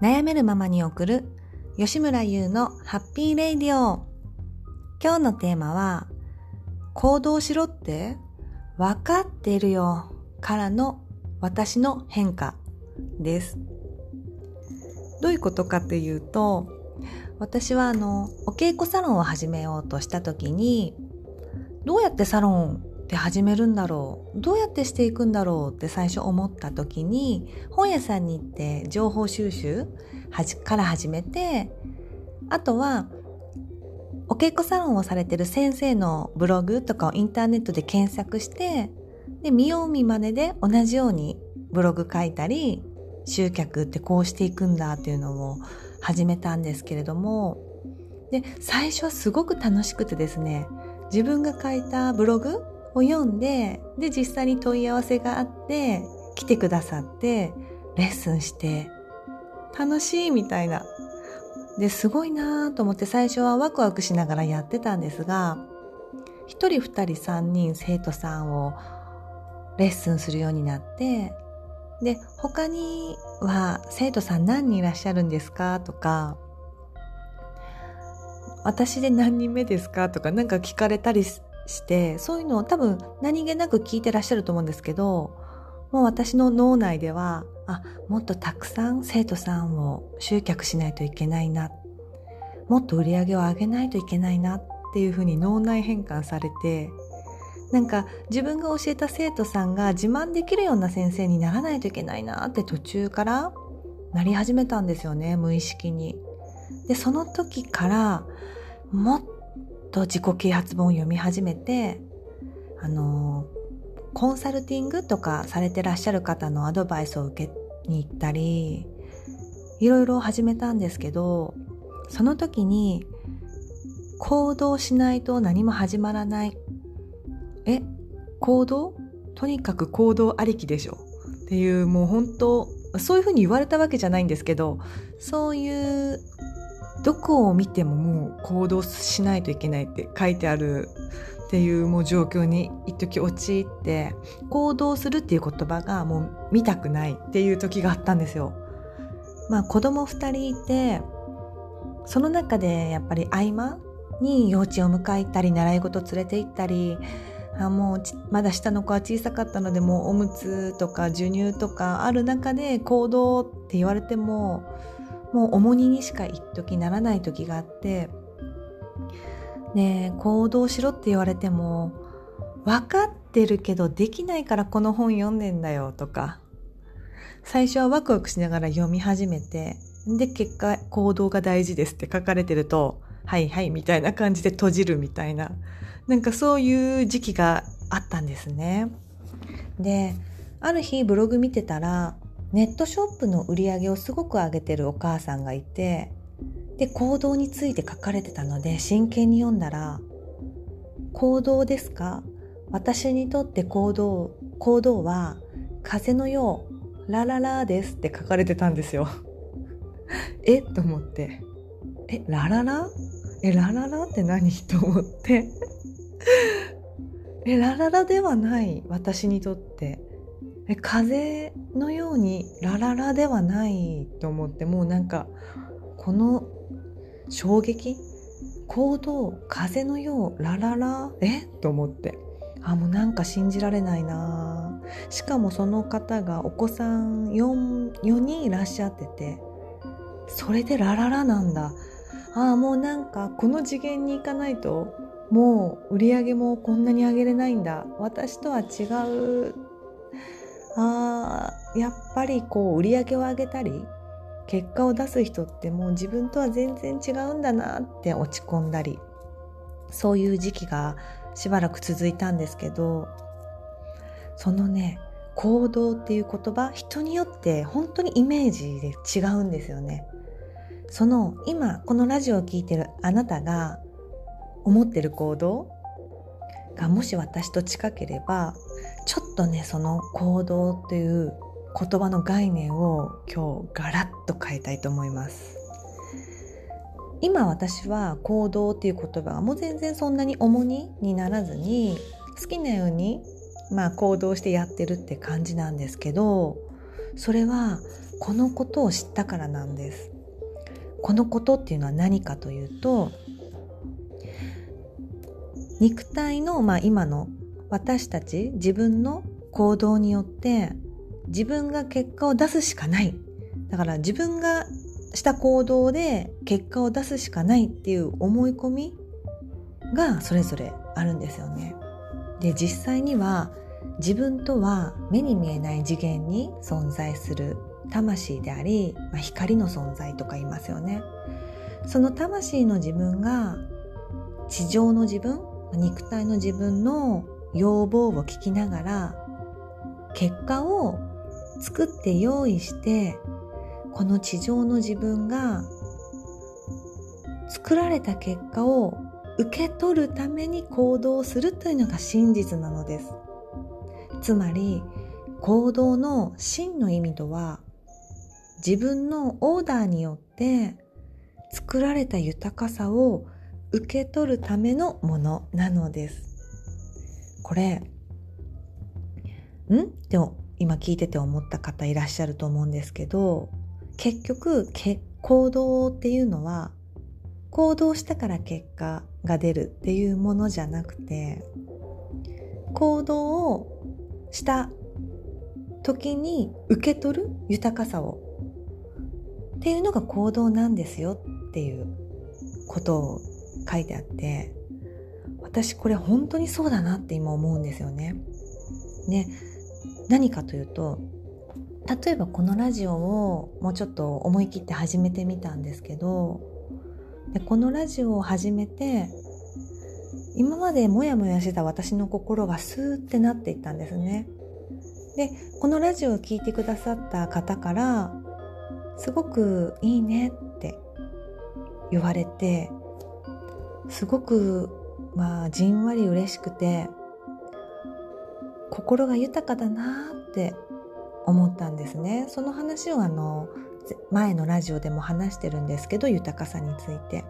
悩めるままに送る吉村優のハッピーレイディオ。今日のテーマは行動しろって分かっているよからの私の変化です。どういうことかというと私はあのお稽古サロンを始めようとした時にどうやってサロンって始めるんだろう。どうやってしていくんだろうって最初思った時に本屋さんに行って情報収集から始めてあとはお稽古サロンをされてる先生のブログとかをインターネットで検索してで見よう見まねで同じようにブログ書いたり集客ってこうしていくんだっていうのを始めたんですけれどもで最初はすごく楽しくてですね自分が書いたブログを読んで、で、実際に問い合わせがあって、来てくださって、レッスンして、楽しいみたいな。で、すごいなと思って最初はワクワクしながらやってたんですが、一人二人三人生徒さんをレッスンするようになって、で、他には生徒さん何人いらっしゃるんですかとか、私で何人目ですかとかなんか聞かれたりしてそういうのを多分何気なく聞いてらっしゃると思うんですけどもう私の脳内ではあもっとたくさん生徒さんを集客しないといけないなもっと売り上げを上げないといけないなっていうふうに脳内変換されてなんか自分が教えた生徒さんが自慢できるような先生にならないといけないなって途中からなり始めたんですよね無意識に。でその時からもっと自己啓発本を読み始めてあのコンサルティングとかされてらっしゃる方のアドバイスを受けに行ったりいろいろ始めたんですけどその時に行動しないと何も始まらない。え行動？とにかく行動ありきでしょ。っていうもう本当そういうふうに言われたわけじゃないんですけどそういうどこを見てももう行動しないといけないって書いてあるっていうもう状況に一時陥って行動するっていう言葉がもう見たくないっていう時があったんですよ。まあ子供2人いてその中でやっぱり合間に幼稚園を迎えたり習い事連れて行ったりあもうまだ下の子は小さかったのでもうおむつとか授乳とかある中で行動って言われてももう重荷にしか一時ならない時があってね行動しろって言われても分かってるけどできないからこの本読んでんだよとか最初はワクワクしながら読み始めてで結果行動が大事ですって書かれてるとはいはいみたいな感じで閉じるみたいななんかそういう時期があったんですね。である日ブログ見てたらネットショップの売り上げをすごく上げてるお母さんがいてで行動について書かれてたので真剣に読んだら「行動ですか？私にとって行動行動は風のようラララです」って書かれてたんですよ。え？っと思って「えラララ？えラララ？って何?」と思って。えラララではない私にとって。え風のようにラララではないと思ってもうなんかこの衝撃行動風のようラララえ？と思って。あもうなんか信じられないな。しかもその方がお子さん 4, 4人いらっしゃっててそれでラララなんだ。ああもうなんかこの次元に行かないともう売り上げもこんなに上げれないんだ。私とは違うあやっぱりこう売り上げを上げたり結果を出す人ってもう自分とは全然違うんだなって落ち込んだりそういう時期がしばらく続いたんですけどそのね行動っていう言葉人によって本当にイメージで違うんですよね。その今このラジオを聴いてるあなたが思ってる行動がもし私と近ければちょっとねその行動っていう言葉の概念を今日ガラッと変えたいと思います。今私は行動っていう言葉がもう全然そんなに重荷にならずに好きなようにまあ行動してやってるって感じなんですけどそれはこのことを知ったからなんです。このことっていうのは何かというと肉体の、まあ、今の私たち自分の行動によって自分が結果を出すしかないだから自分がした行動で結果を出すしかないっていう思い込みがそれぞれあるんですよね。で実際には自分とは目に見えない次元に存在する魂であり、まあ、光の存在とか言いますよね。その魂の自分が地上の自分肉体の自分の要望を聞きながら結果を作って用意してこの地上の自分が作られた結果を受け取るために行動するというのが真実なのです。つまり行動の真の意味とは自分のオーダーによって作られた豊かさを受け取るためのものなのです。これ、ん？でも今聞いてて思った方いらっしゃると思うんですけど、結局行動っていうのは行動したから結果が出るっていうものじゃなくて行動をした時に受け取る豊かさをっていうのが行動なんですよっていうことを書いてあって私これ本当にそうだなって今思うんですよね。ね何かというと例えばこのラジオをもうちょっと思い切って始めてみたんですけどでこのラジオを始めて今までモヤモヤしてた私の心がスーってなっていったんですね。でこのラジオを聴いてくださった方からすごくいいねって言われてすごくまあじんわり嬉しくて心が豊かだなって思ったんですね。その話をあの前のラジオでも話してるんですけど豊かさについて。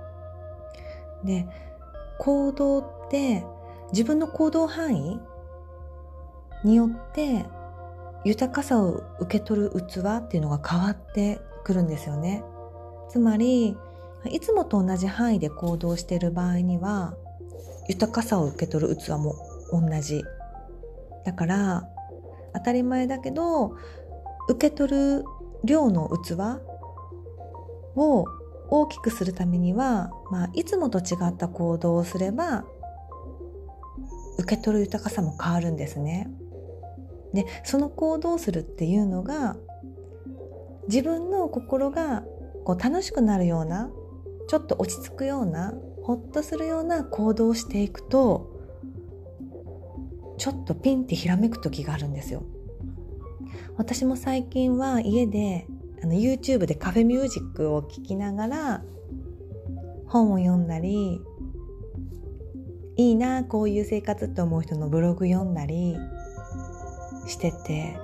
で行動って自分の行動範囲によって豊かさを受け取る器っていうのが変わってくるんですよね。つまりいつもと同じ範囲で行動している場合には豊かさを受け取る器も同じだから当たり前だけど受け取る量の器を大きくするためには、まあ、いつもと違った行動をすれば受け取る豊かさも変わるんですね。でその行動するっていうのが自分の心がこう楽しくなるようなちょっと落ち着くようなほっとするような行動をしていくとちょっとピンってひらめく時があるんですよ。私も最近は家であの YouTube でカフェミュージックを聴きながら本を読んだりいいなこういう生活って思う人のブログ読んだりしてて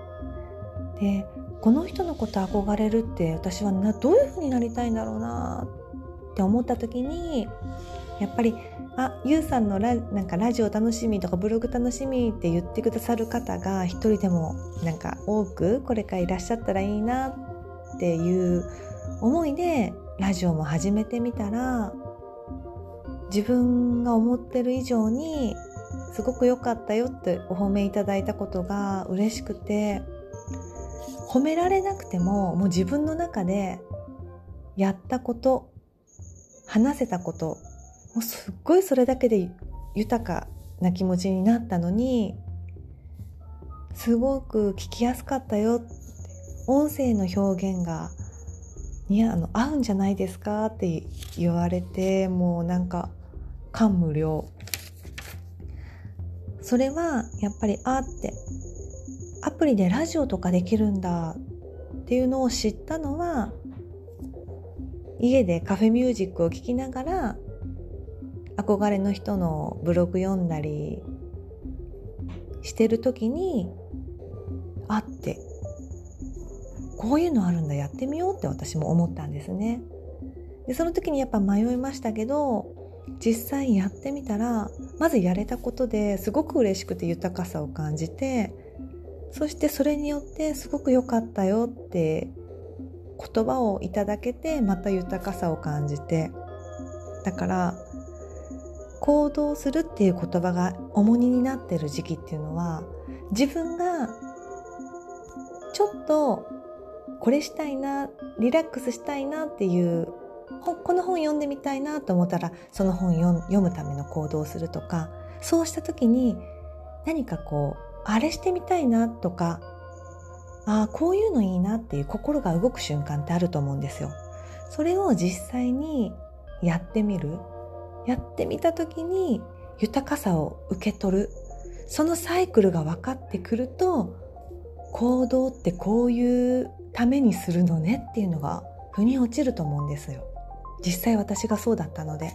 でこの人のこと憧れるって私はなどういうふうになりたいんだろうなってって思った時にやっぱりあゆうさんのラなんかラジオ楽しみとかブログ楽しみって言ってくださる方が一人でもなんか多くこれからいらっしゃったらいいなっていう思いでラジオも始めてみたら自分が思ってる以上にすごく良かったよってお褒めいただいたことが嬉しくて褒められなくてももう自分の中でやったこと話せたこともうすっごいそれだけで豊かな気持ちになったのにすごく聞きやすかったよ。音声の表現がいやあの合うんじゃないですか？って言われてもうなんか感無量。それはやっぱりあってアプリでラジオとかできるんだっていうのを知ったのは家でカフェミュージックを聴きながら憧れの人のブログ読んだりしてる時にあってこういうのあるんだやってみようって私も思ったんですね。でその時にやっぱ迷いましたけど実際やってみたらまずやれたことですごく嬉しくて豊かさを感じてそしてそれによってすごく良かったよって言葉をいただけてまた豊かさを感じてだから行動するっていう言葉が重荷になってる時期っていうのは自分がちょっとこれしたいなリラックスしたいなっていうこの本読んでみたいなと思ったらその本読むための行動をするとかそうした時に何かこうあれしてみたいなとかああこういうのいいなっていう心が動く瞬間ってあると思うんですよ。それを実際にやってみるやってみた時に豊かさを受け取るそのサイクルが分かってくると行動ってこういうためにするのねっていうのが腑に落ちると思うんですよ。実際私がそうだったので。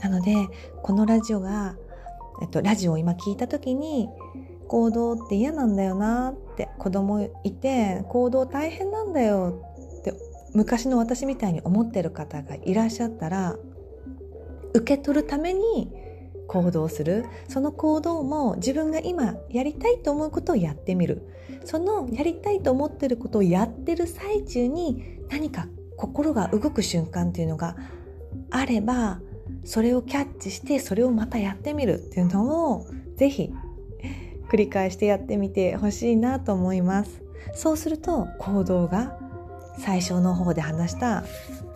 なのでこのラジオが、えっと、ラジオを今聞いた時に行動って嫌なんだよなって子供いて行動大変なんだよって昔の私みたいに思ってる方がいらっしゃったら受け取るために行動する。その行動も自分が今やりたいと思うことをやってみる。そのやりたいと思ってることをやってる最中に何か心が動く瞬間っていうのがあればそれをキャッチしてそれをまたやってみるっていうのをぜひ繰り返してやってみてほしいなと思います。そうすると行動が最初の方で話した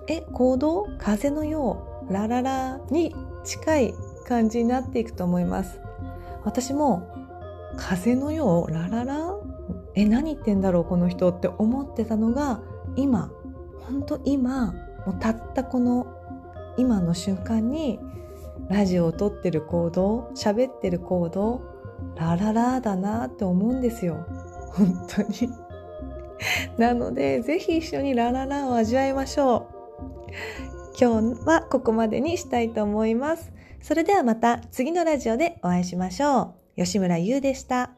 え行動風のようラララに近い感じになっていくと思います。私も風のようラララ？え何言ってんだろうこの人って思ってたのが今本当今もうたったこの今の瞬間にラジオを撮ってる行動喋ってる行動ラララだなって思うんですよ。本当に。なのでぜひ一緒にラララを味わいましょう。今日はここまでにしたいと思います。それではまた次のラジオでお会いしましょう。吉村優でした。